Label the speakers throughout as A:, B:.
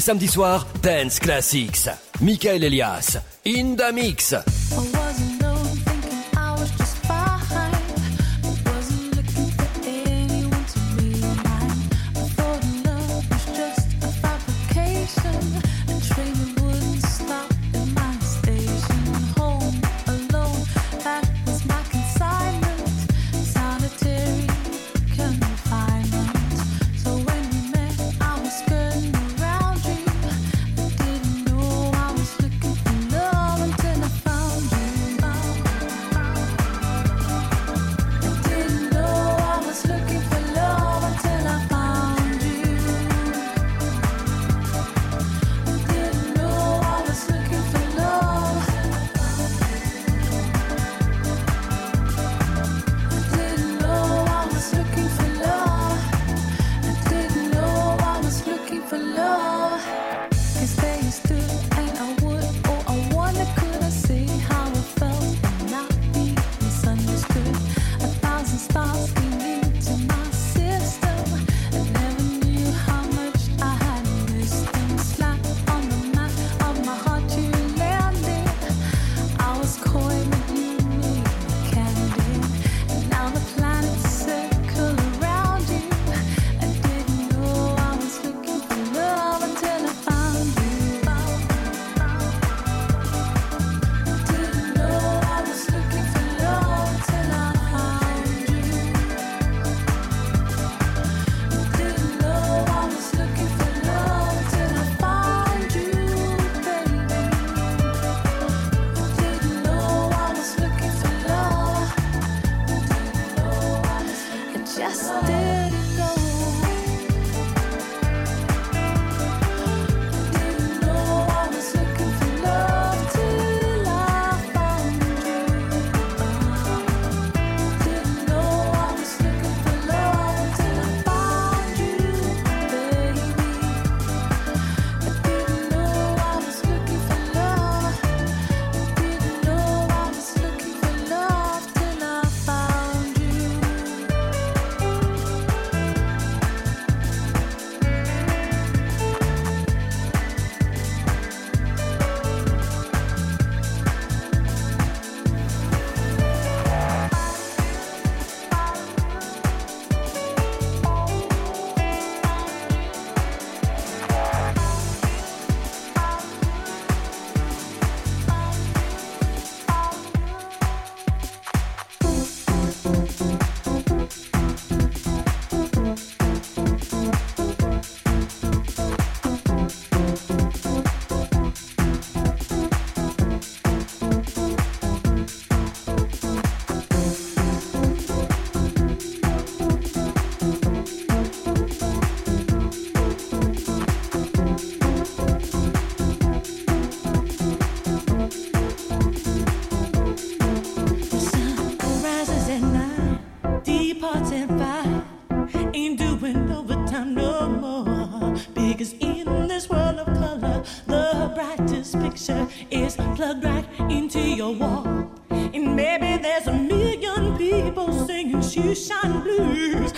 A: samedi soir, Dance Classics. Michael Elias, in the mix.
B: picture is plugged right into your wall. And maybe there's a million people singing shoeshine blues.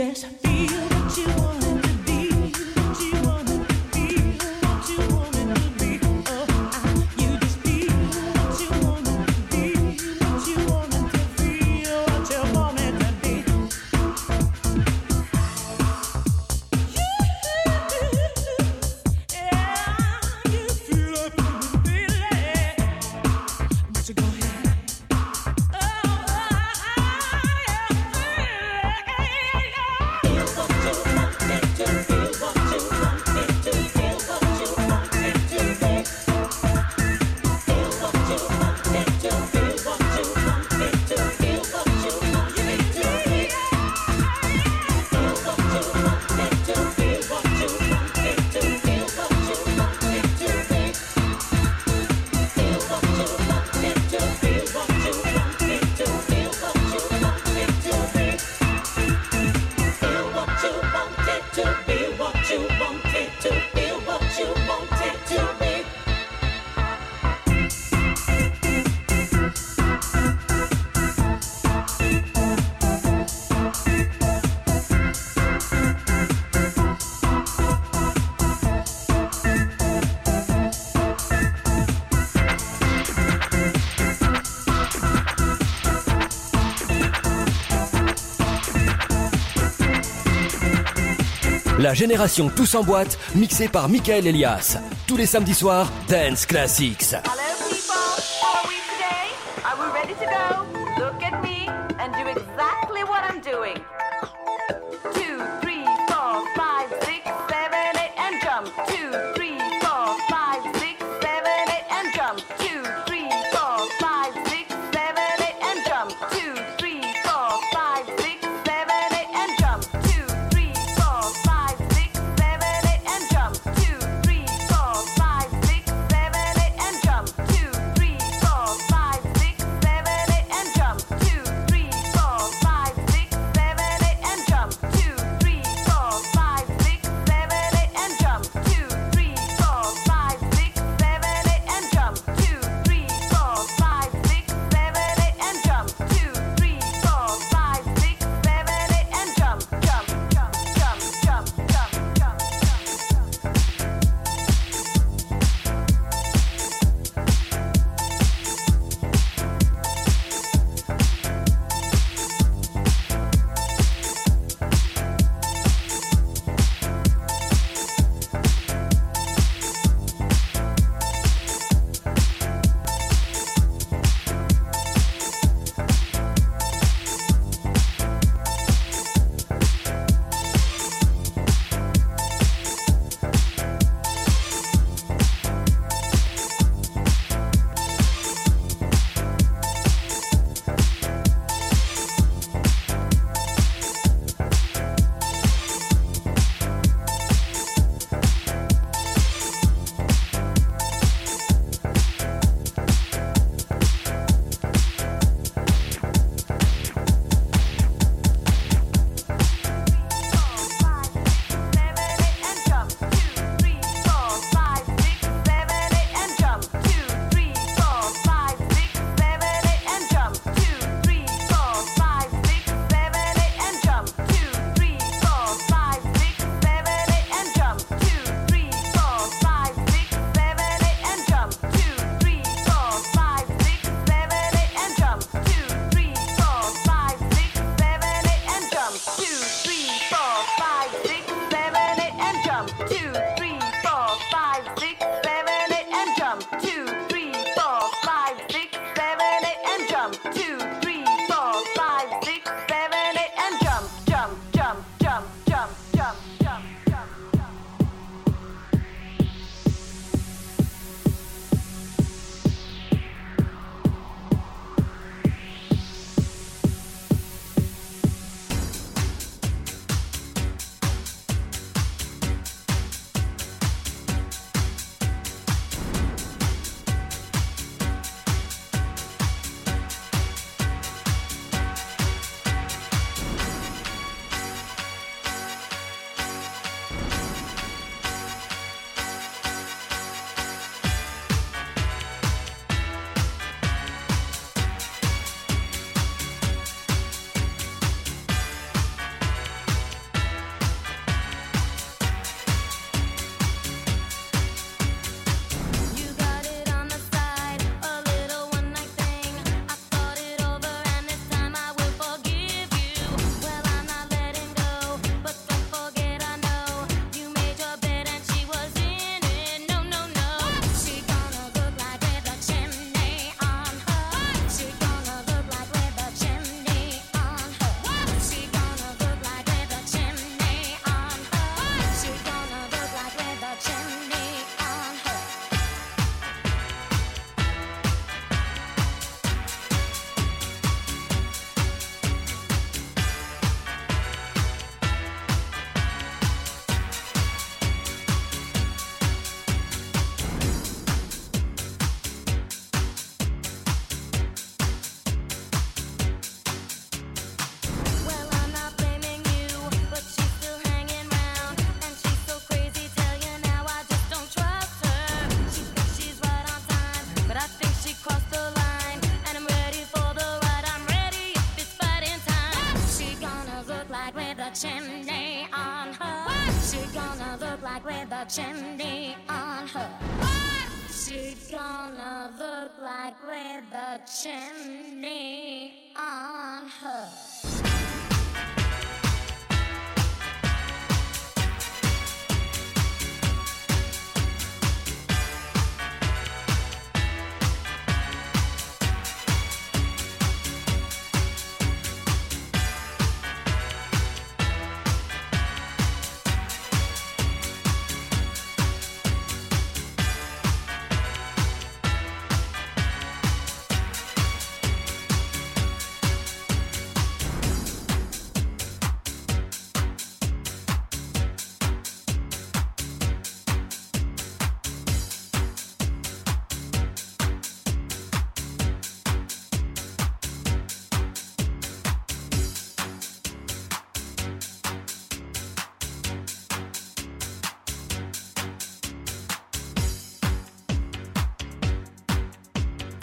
B: just
C: la génération Tous en boîte, mixée par Michael Elias. Tous les samedis soirs, Dance Classics.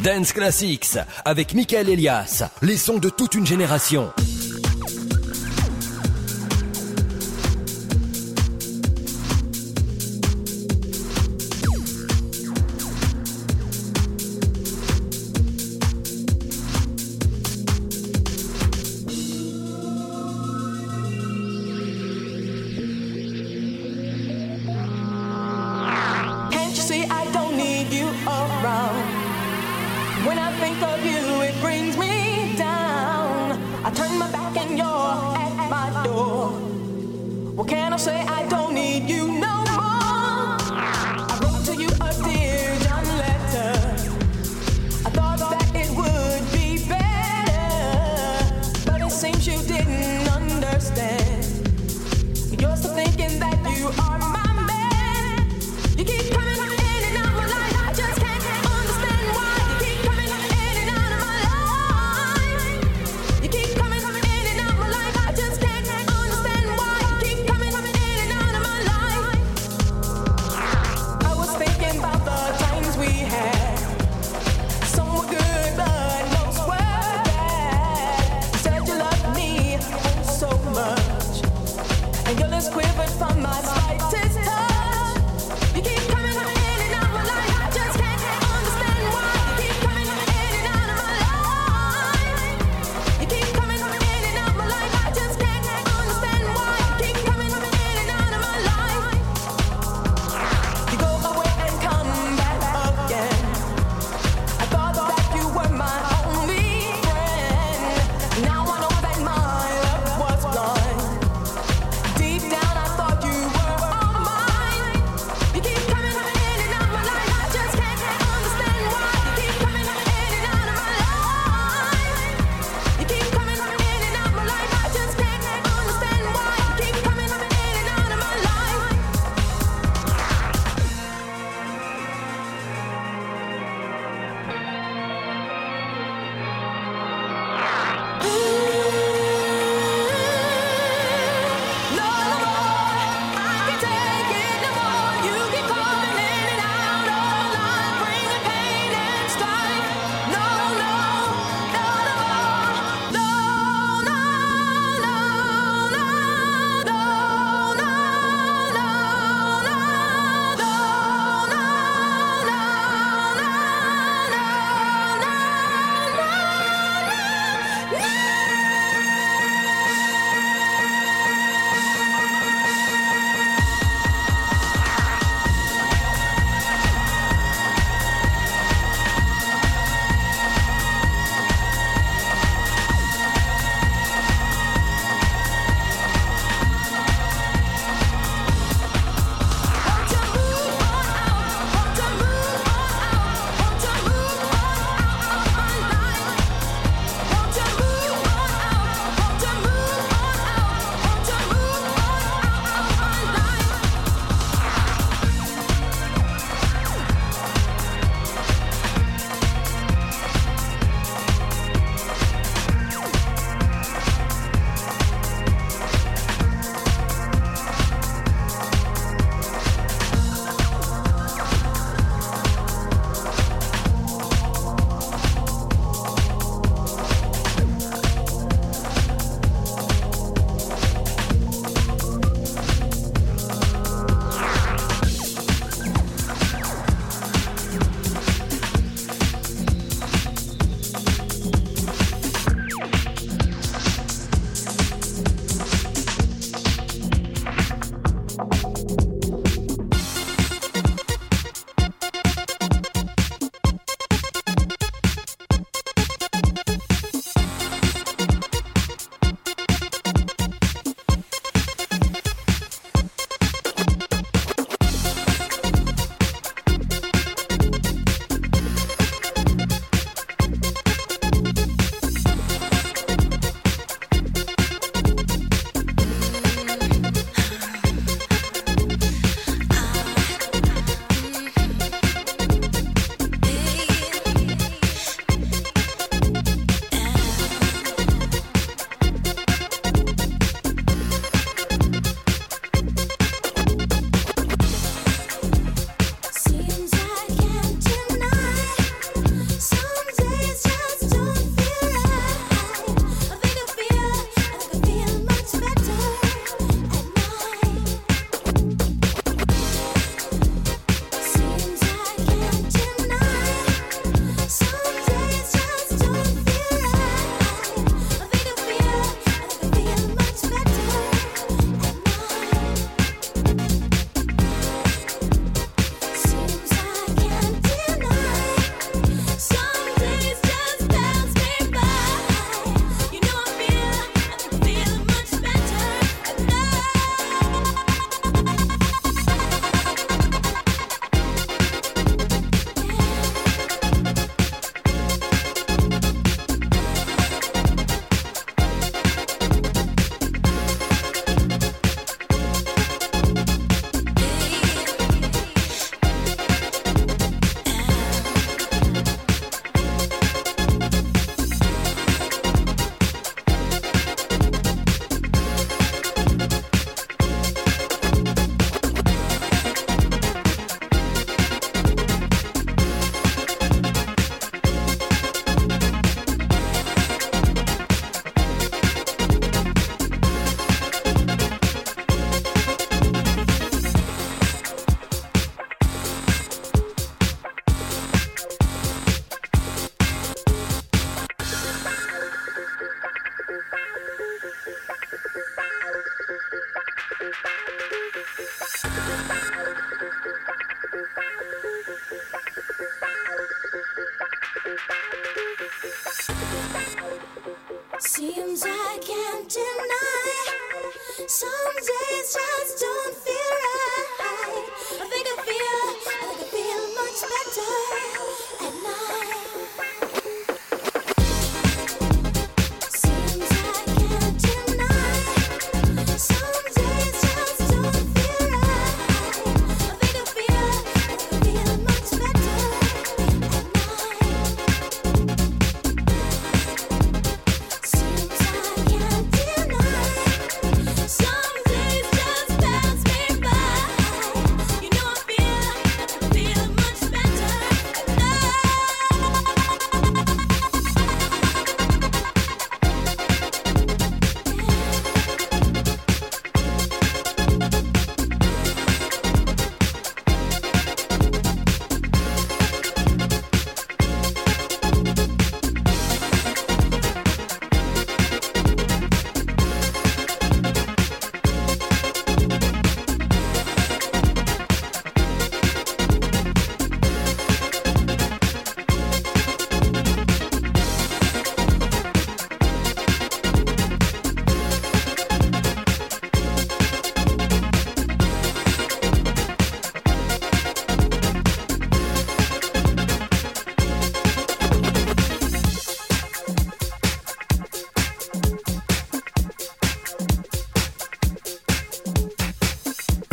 D: Dance Classics avec Michael Elias, les sons de toute une génération.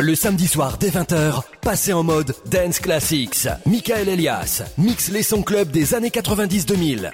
E: Le samedi soir dès 20h, passez en mode Dance Classics. Michael Elias mixe les sons club des années 90-2000.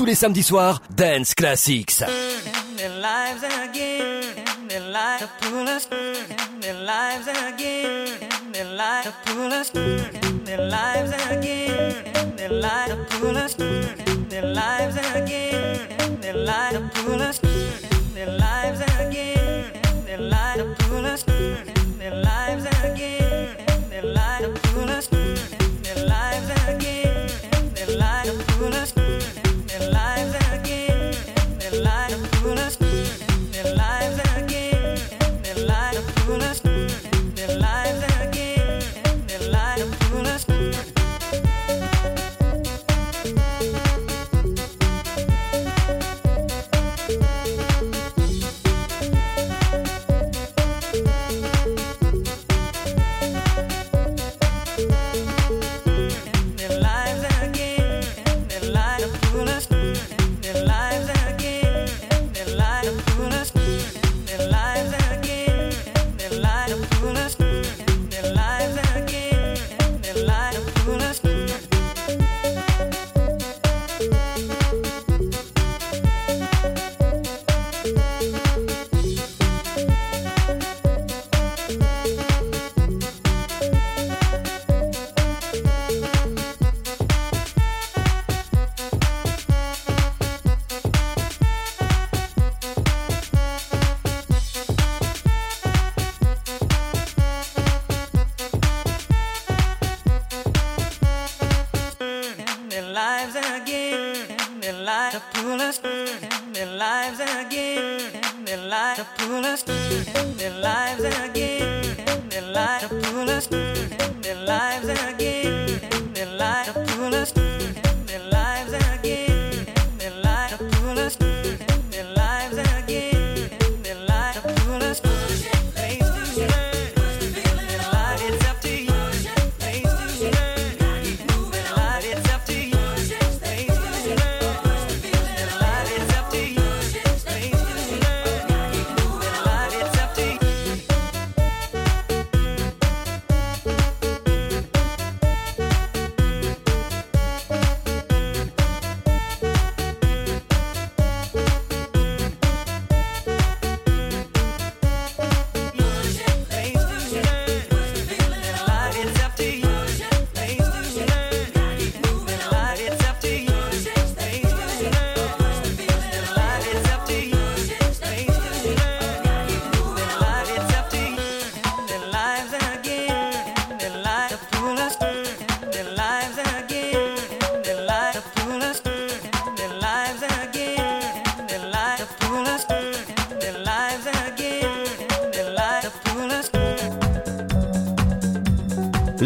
F: tous les samedis soirs, Dance Classics.
E: Their lives again, their lives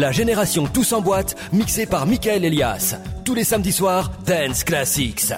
F: la génération Tous en boîte, mixée par Michael Elias. Tous les samedis soirs, Dance Classics.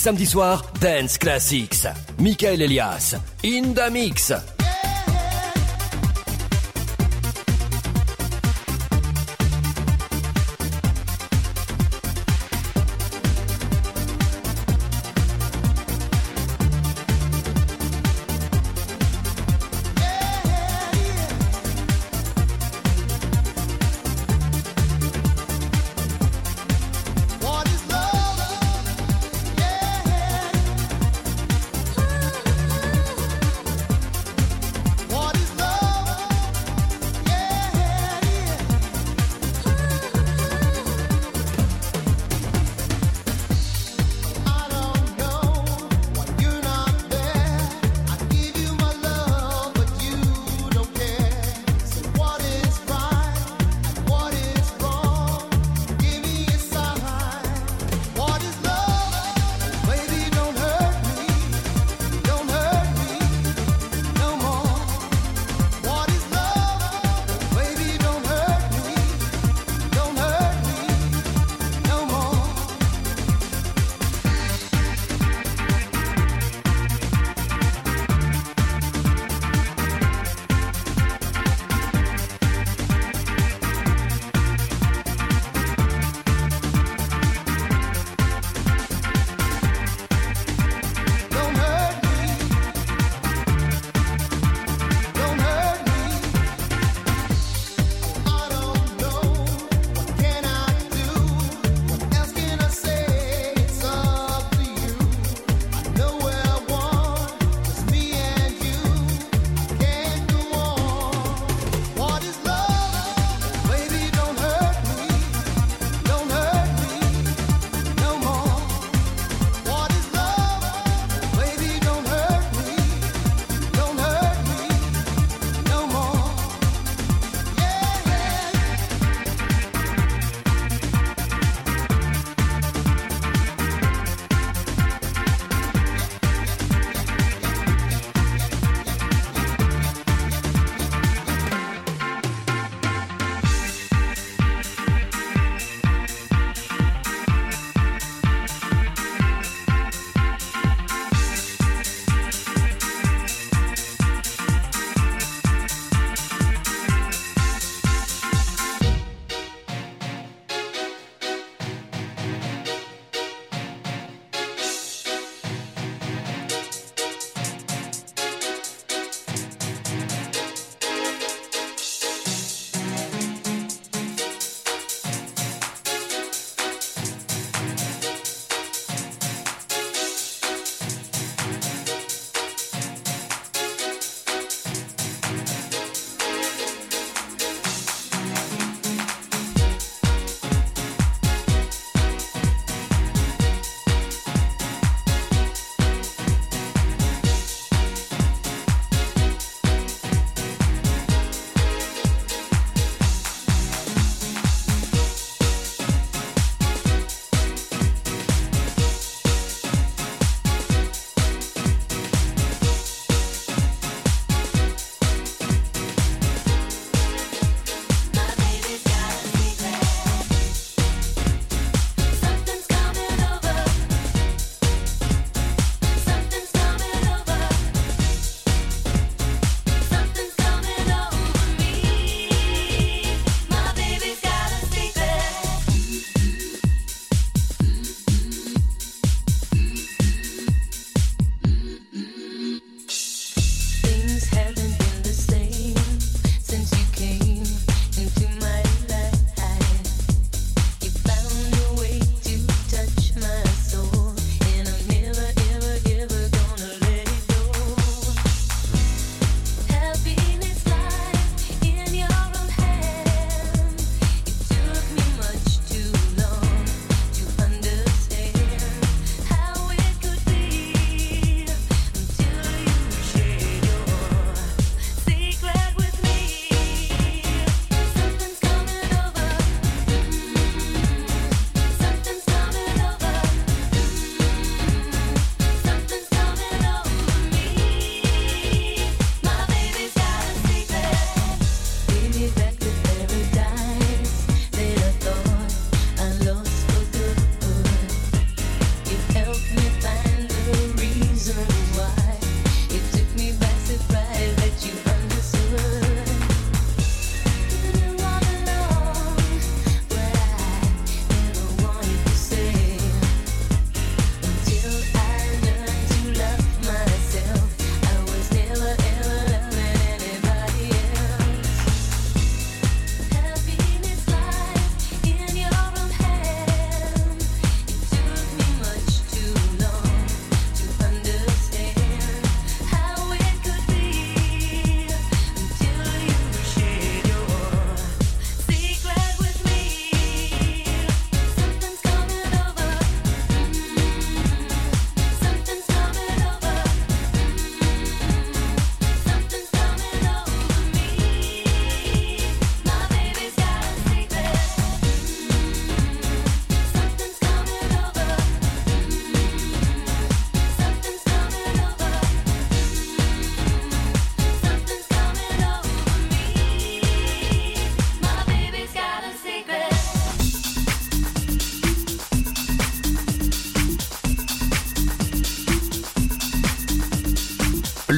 G: Samedis soirs, Dance Classics. Michael Elias, in the mix.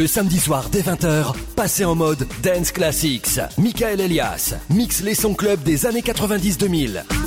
D: Le samedi soir dès 20h, passez en mode Dance Classics. Michael Elias mixe les sons club des années 90-2000.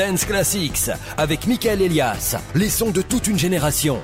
H: Dance Classics avec Michael Elias, les sons de toute une génération.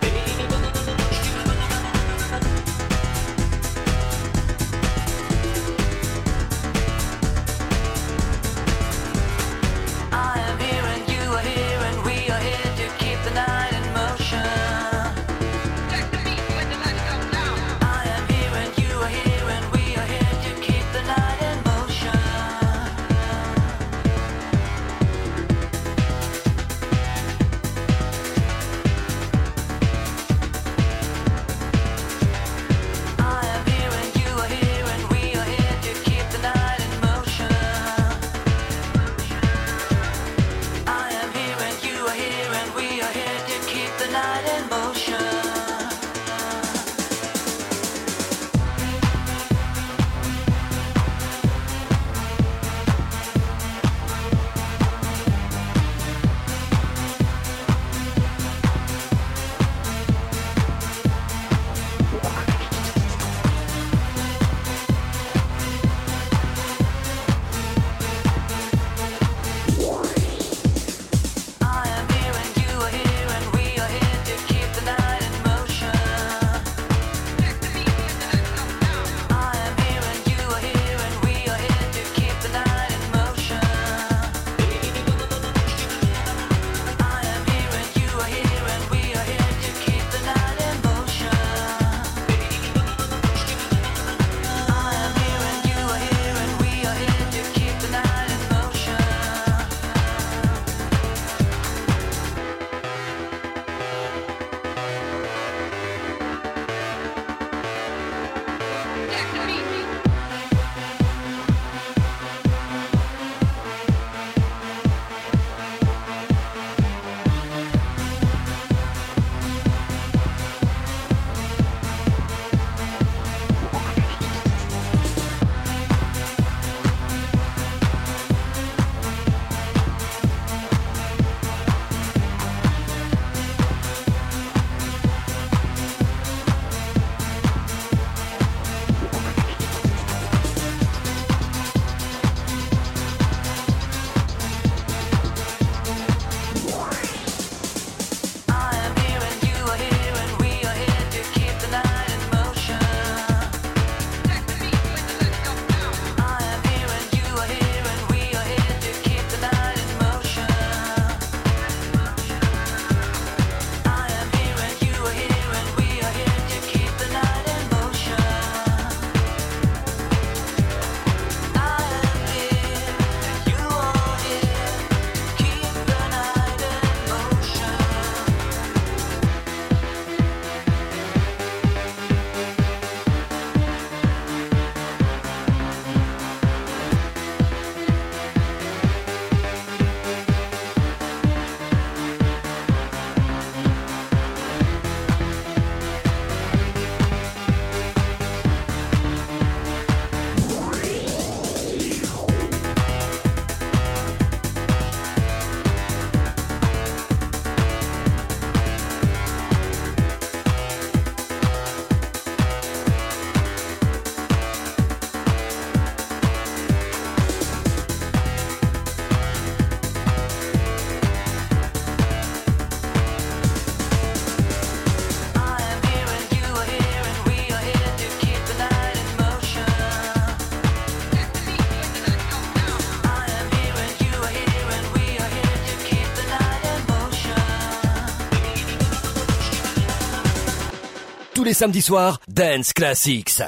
H: les samedis soirs, Dance Classics.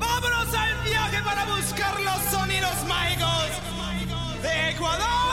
I: Vámonos al viaje para buscar los sonidos mágicos de Ecuador.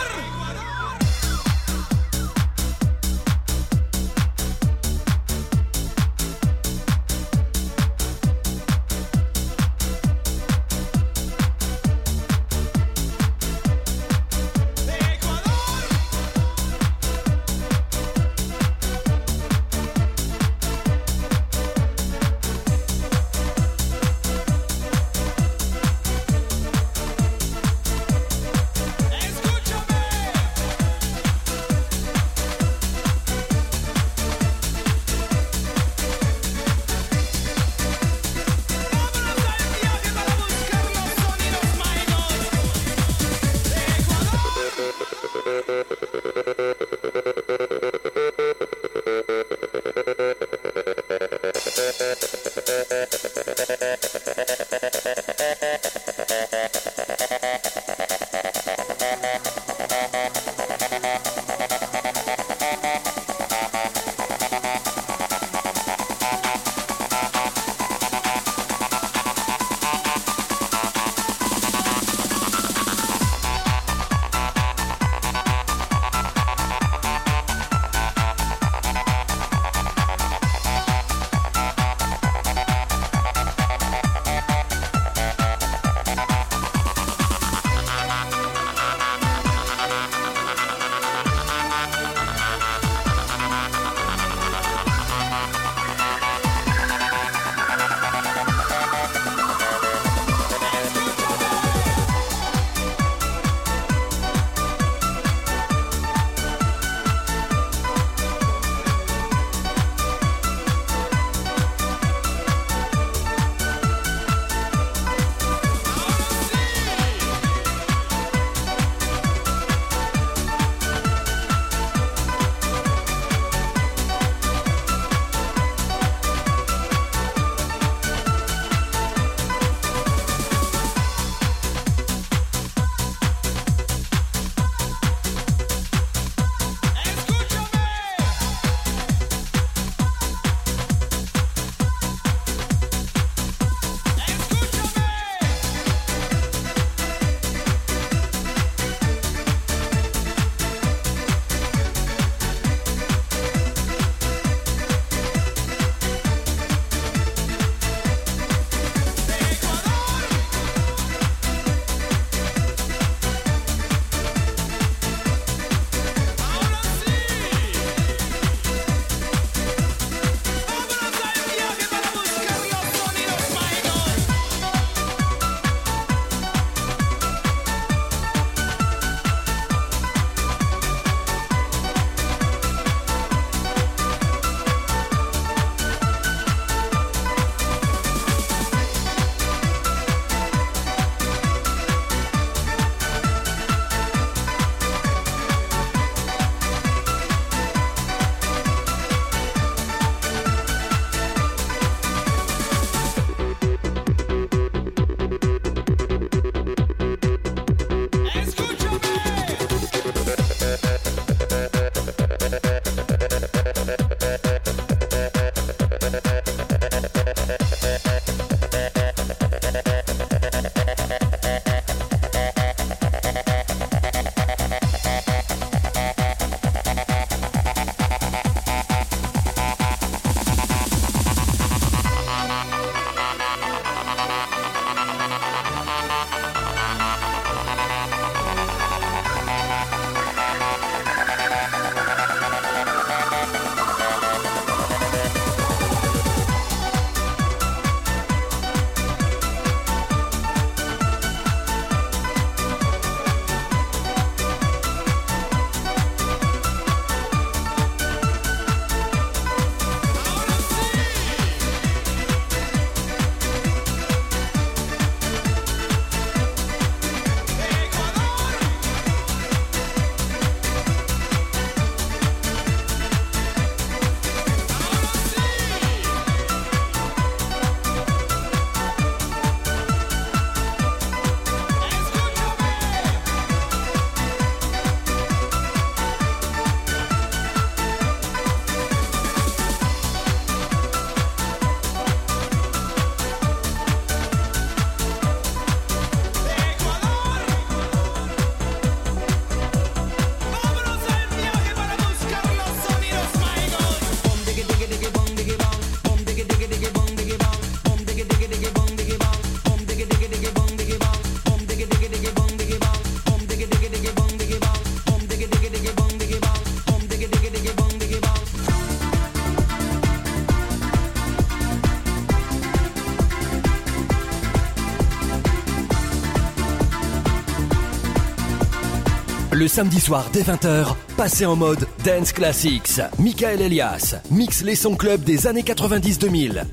J: Le samedi soir dès 20h, passez en mode Dance Classics. Michael Elias mixe les sons club des années 90-2000.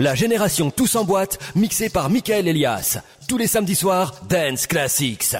K: La génération Tous en boîte, mixée par Michael Elias. Tous les samedis soirs, Dance Classics.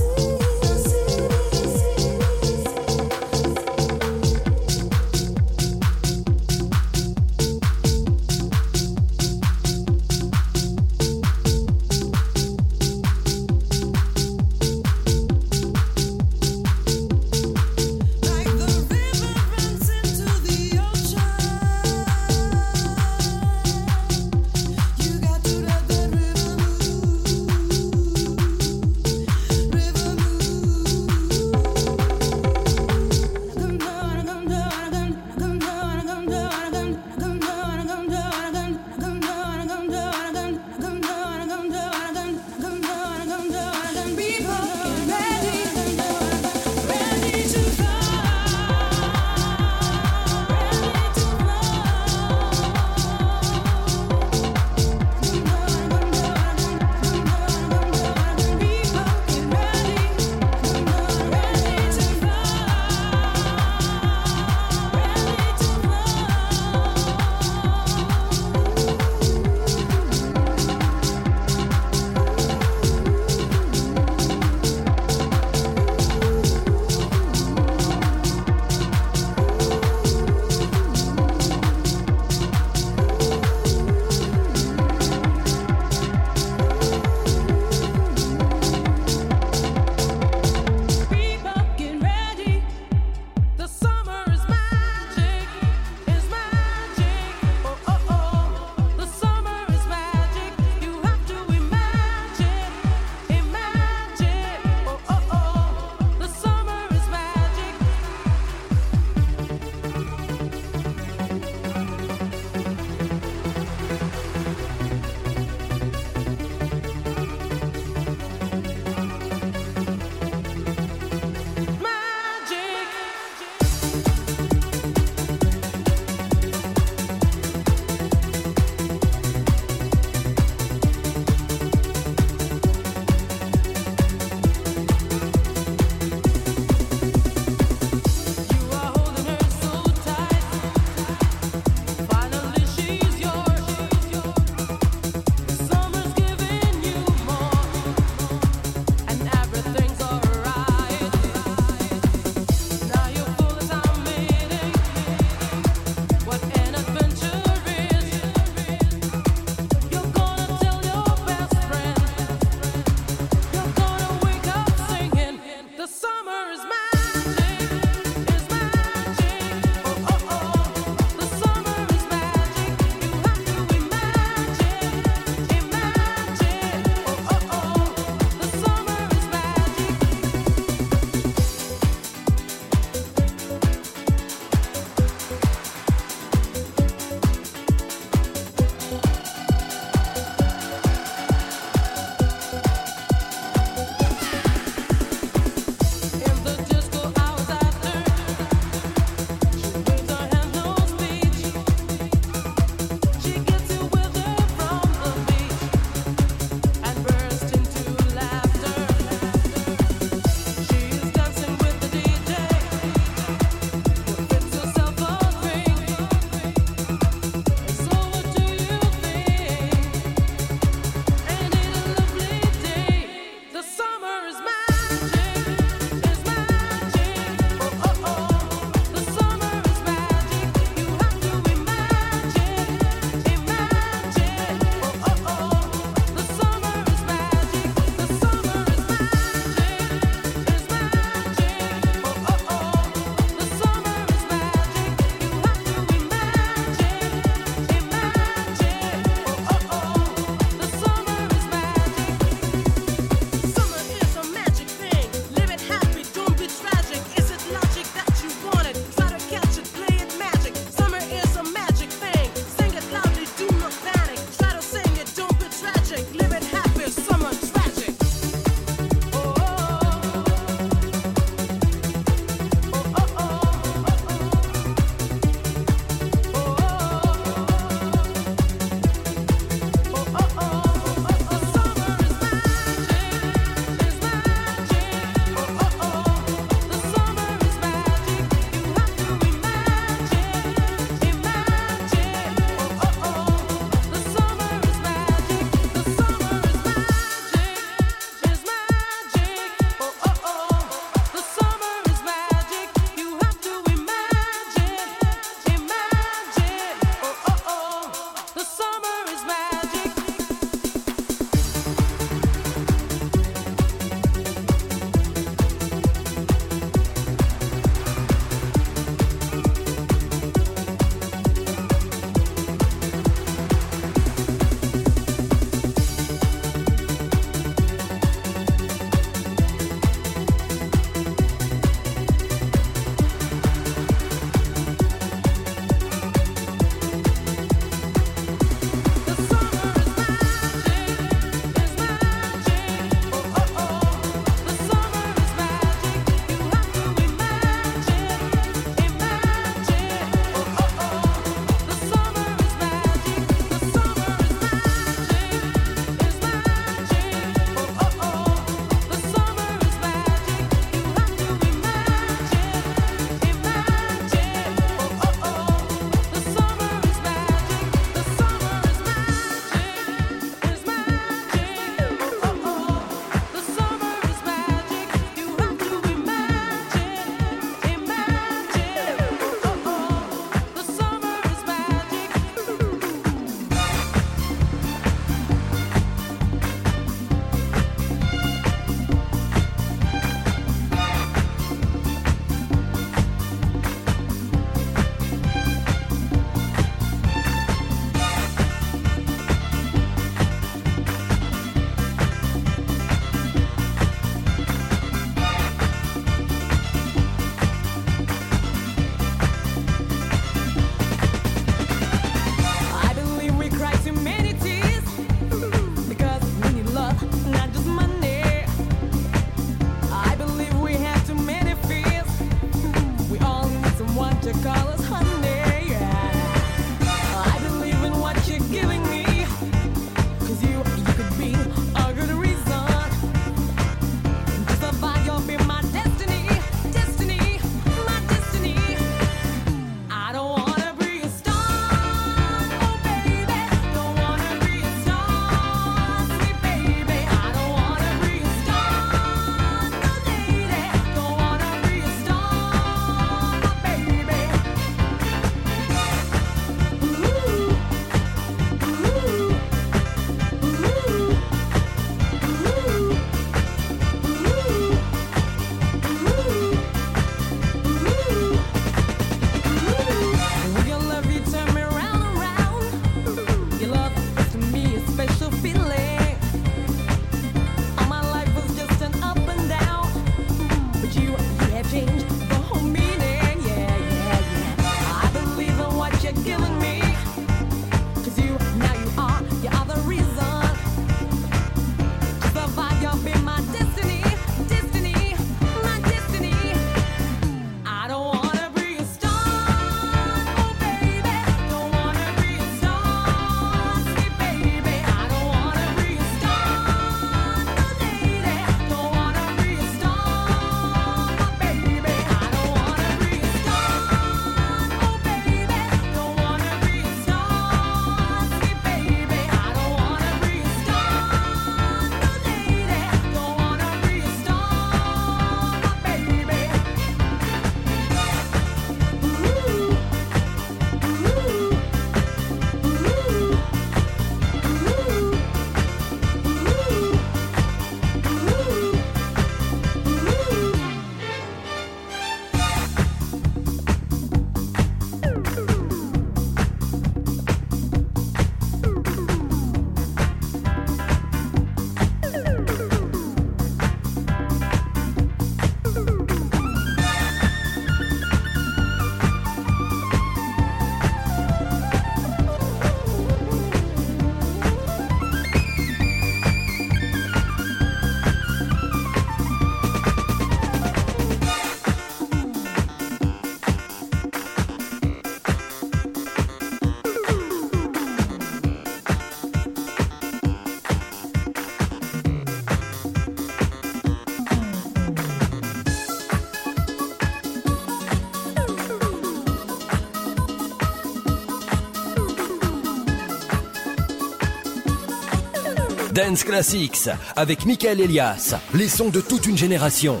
E: Classics avec Michael Elias, les sons de toute une génération.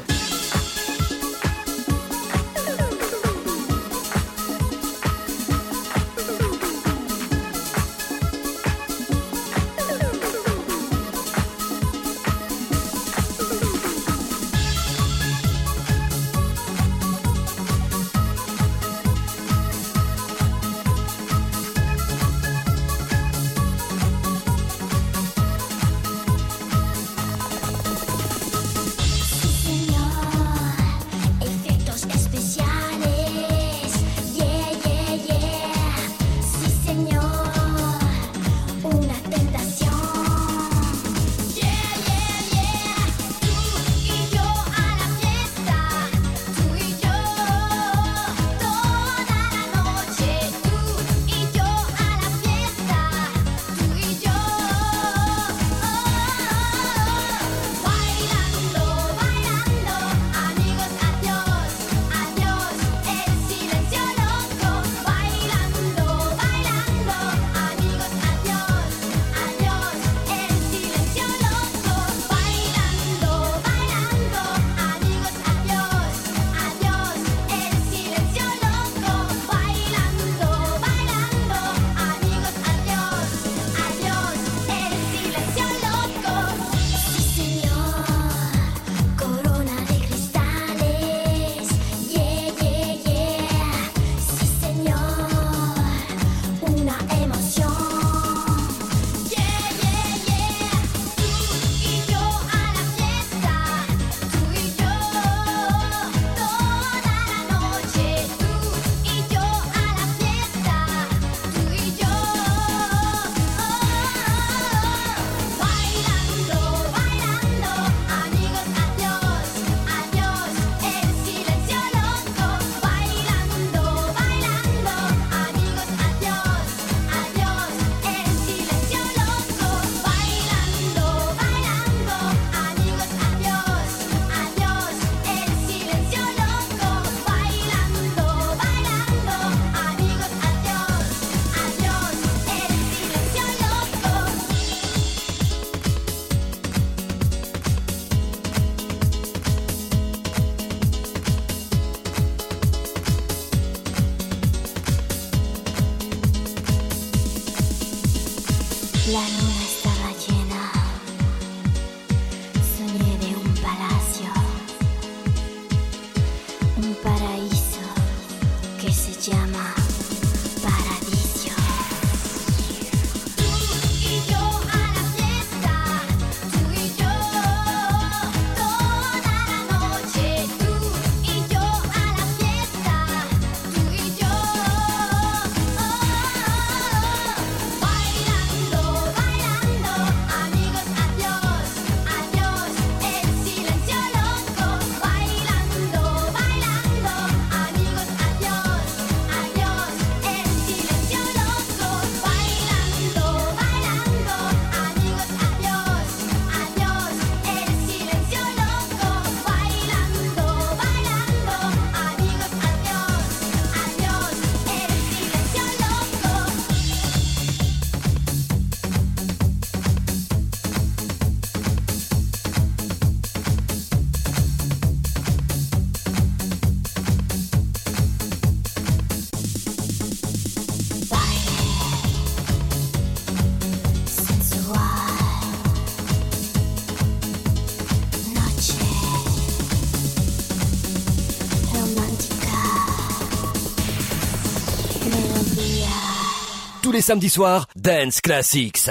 L: tous les samedis soirs, Dance Classics.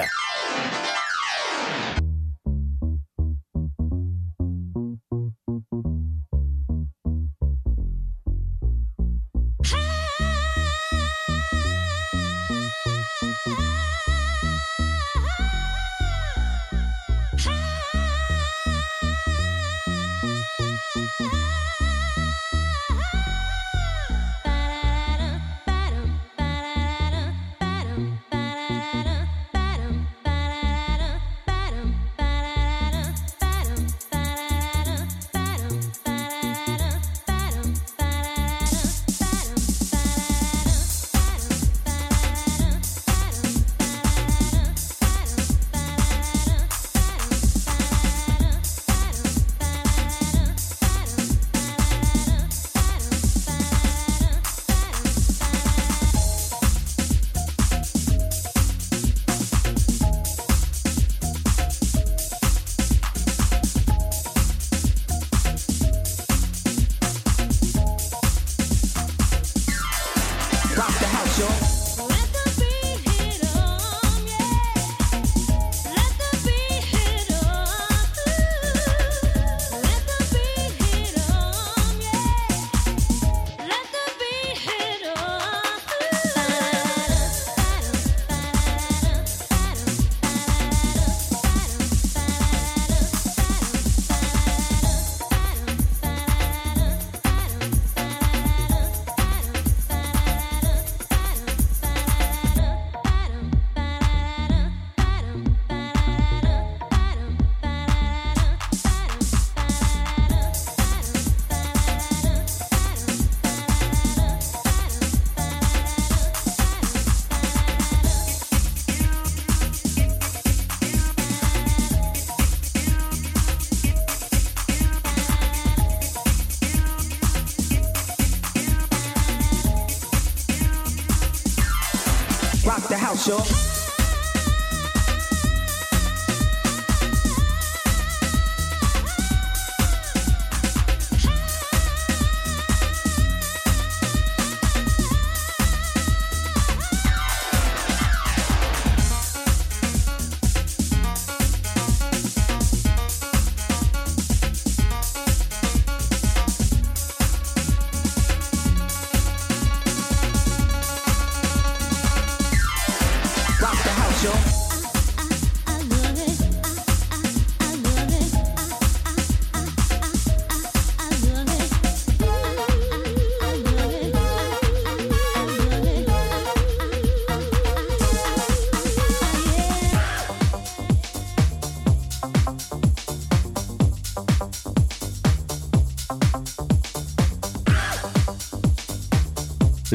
M: 쇼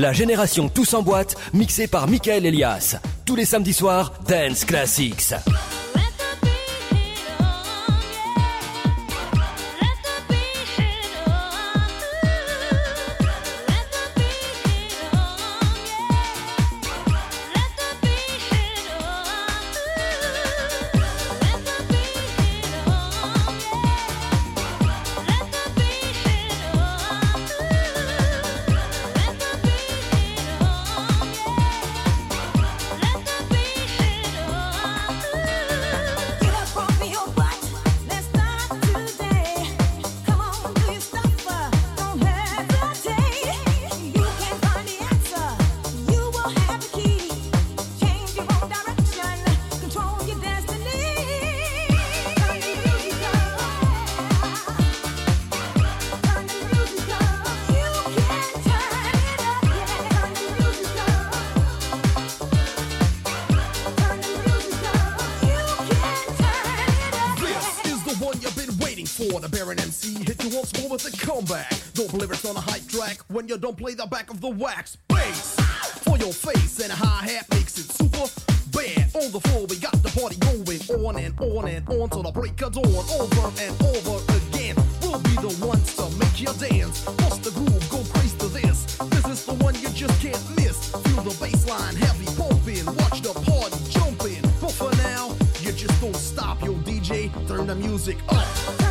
L: La génération Tous en boîte, mixée par Michael Elias. Tous les samedis soirs, Dance Classics.
G: You don't play the back of the wax. Bass for your face and a hi hat makes it super bad. On the floor, we got the party going on and on and on till the break of dawn. Over and over again, we'll be the ones to make you dance. Bust the groove, go crazy to this. This is the one you just can't miss. Feel the bass line heavy pumping. Watch the party jumping. But for now, you just don't stop, yo DJ. Turn the music up.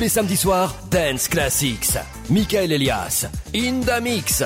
D: les samedis soirs, Dance Classics. Michael Elias, In the Mix.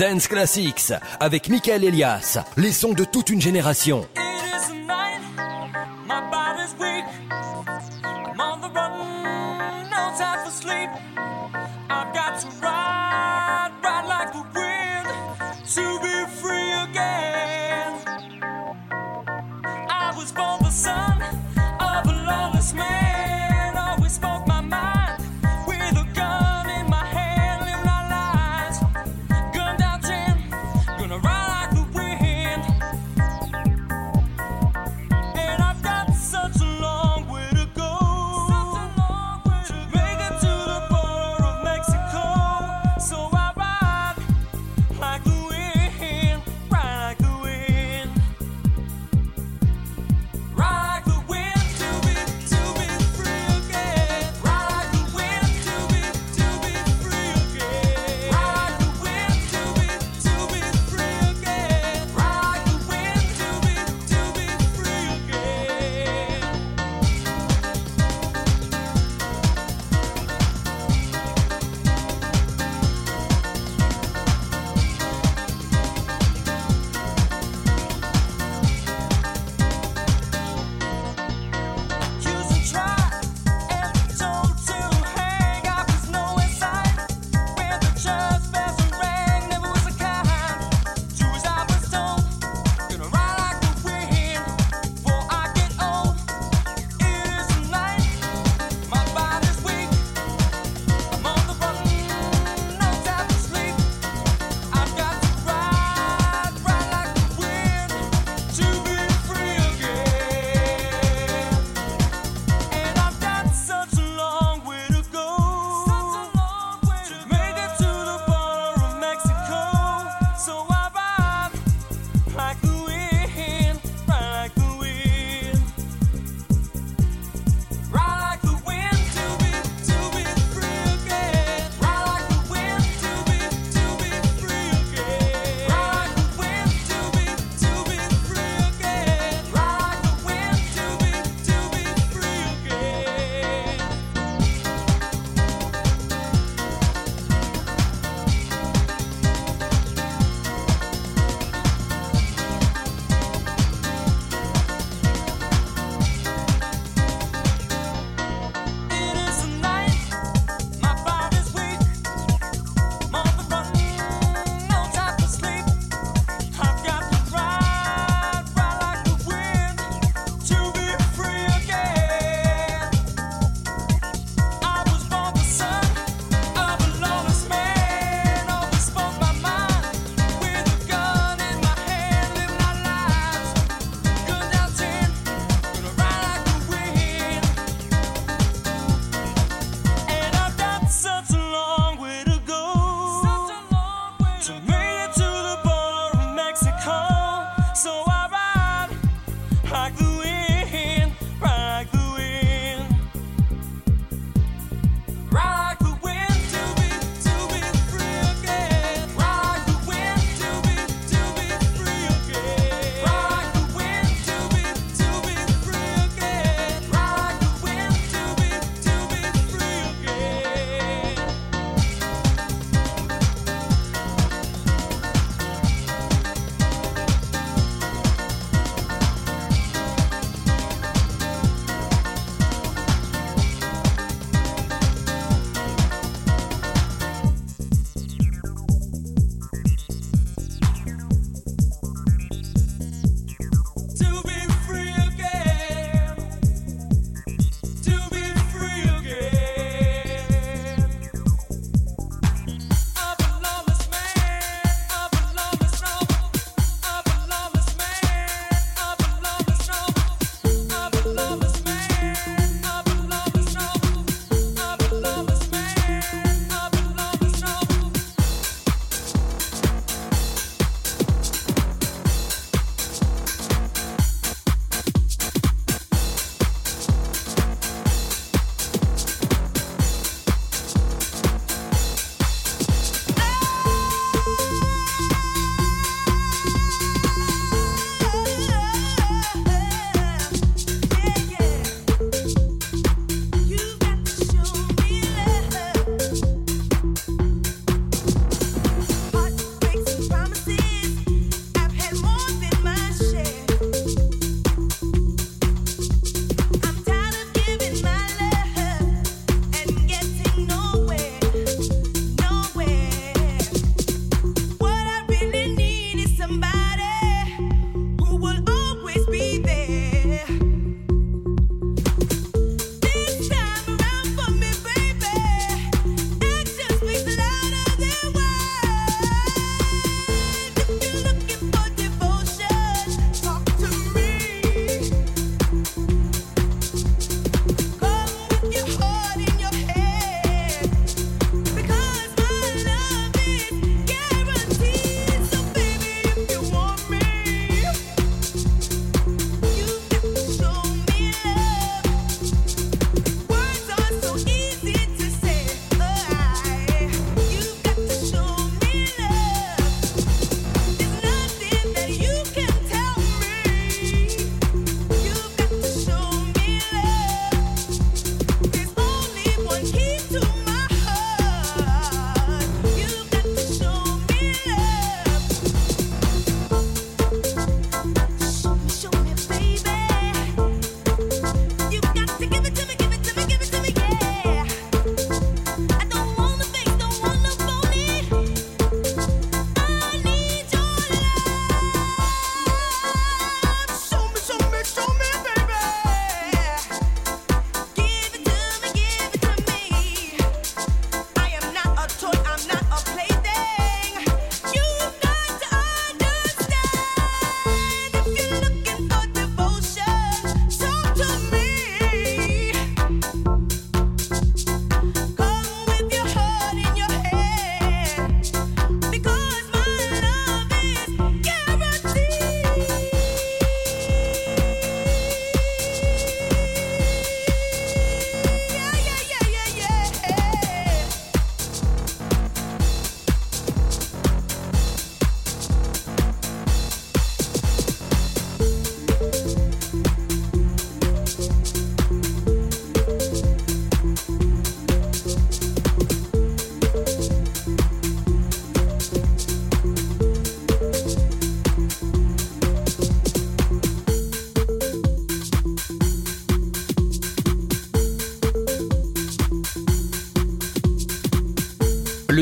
N: Dance Classics avec Michael Elias, les sons de toute une génération.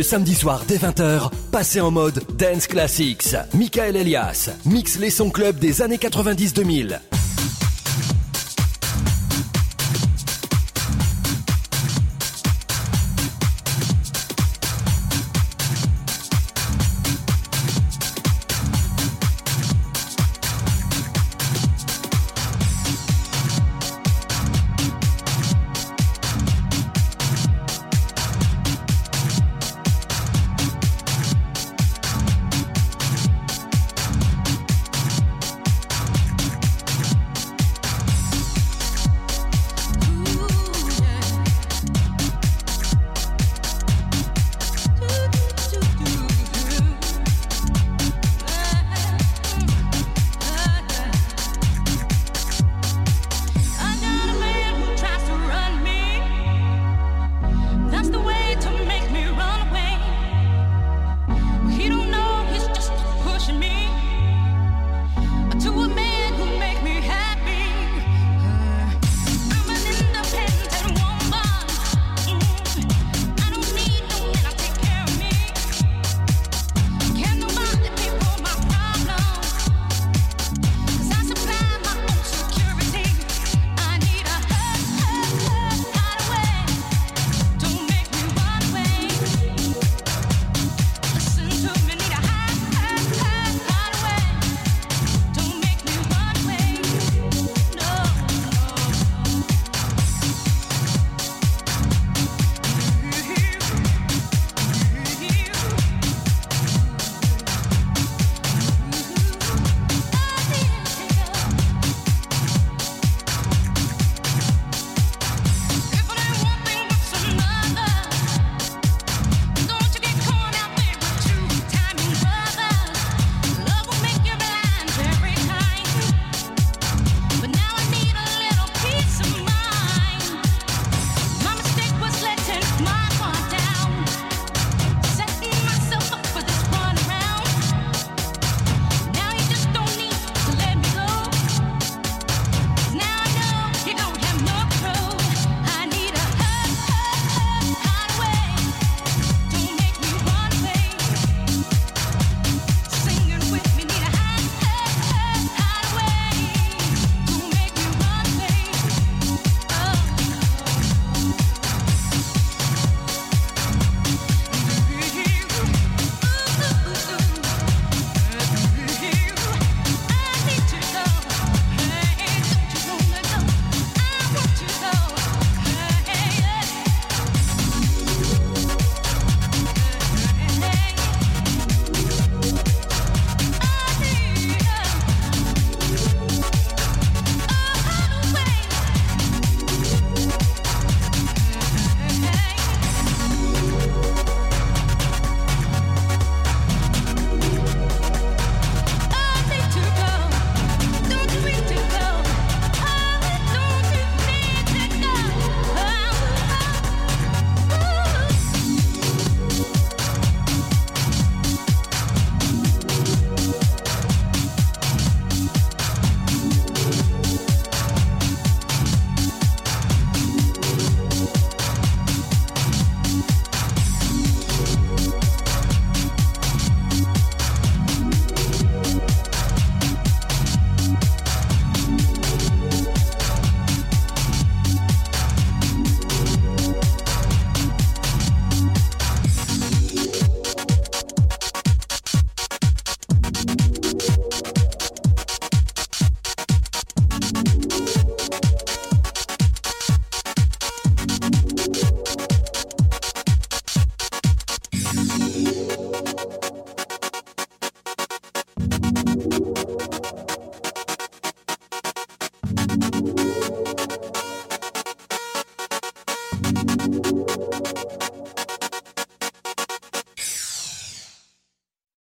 E: Samedi soir dès 20h, passez en mode Dance Classics. Michael Elias, mix les sons club des années 90-2000.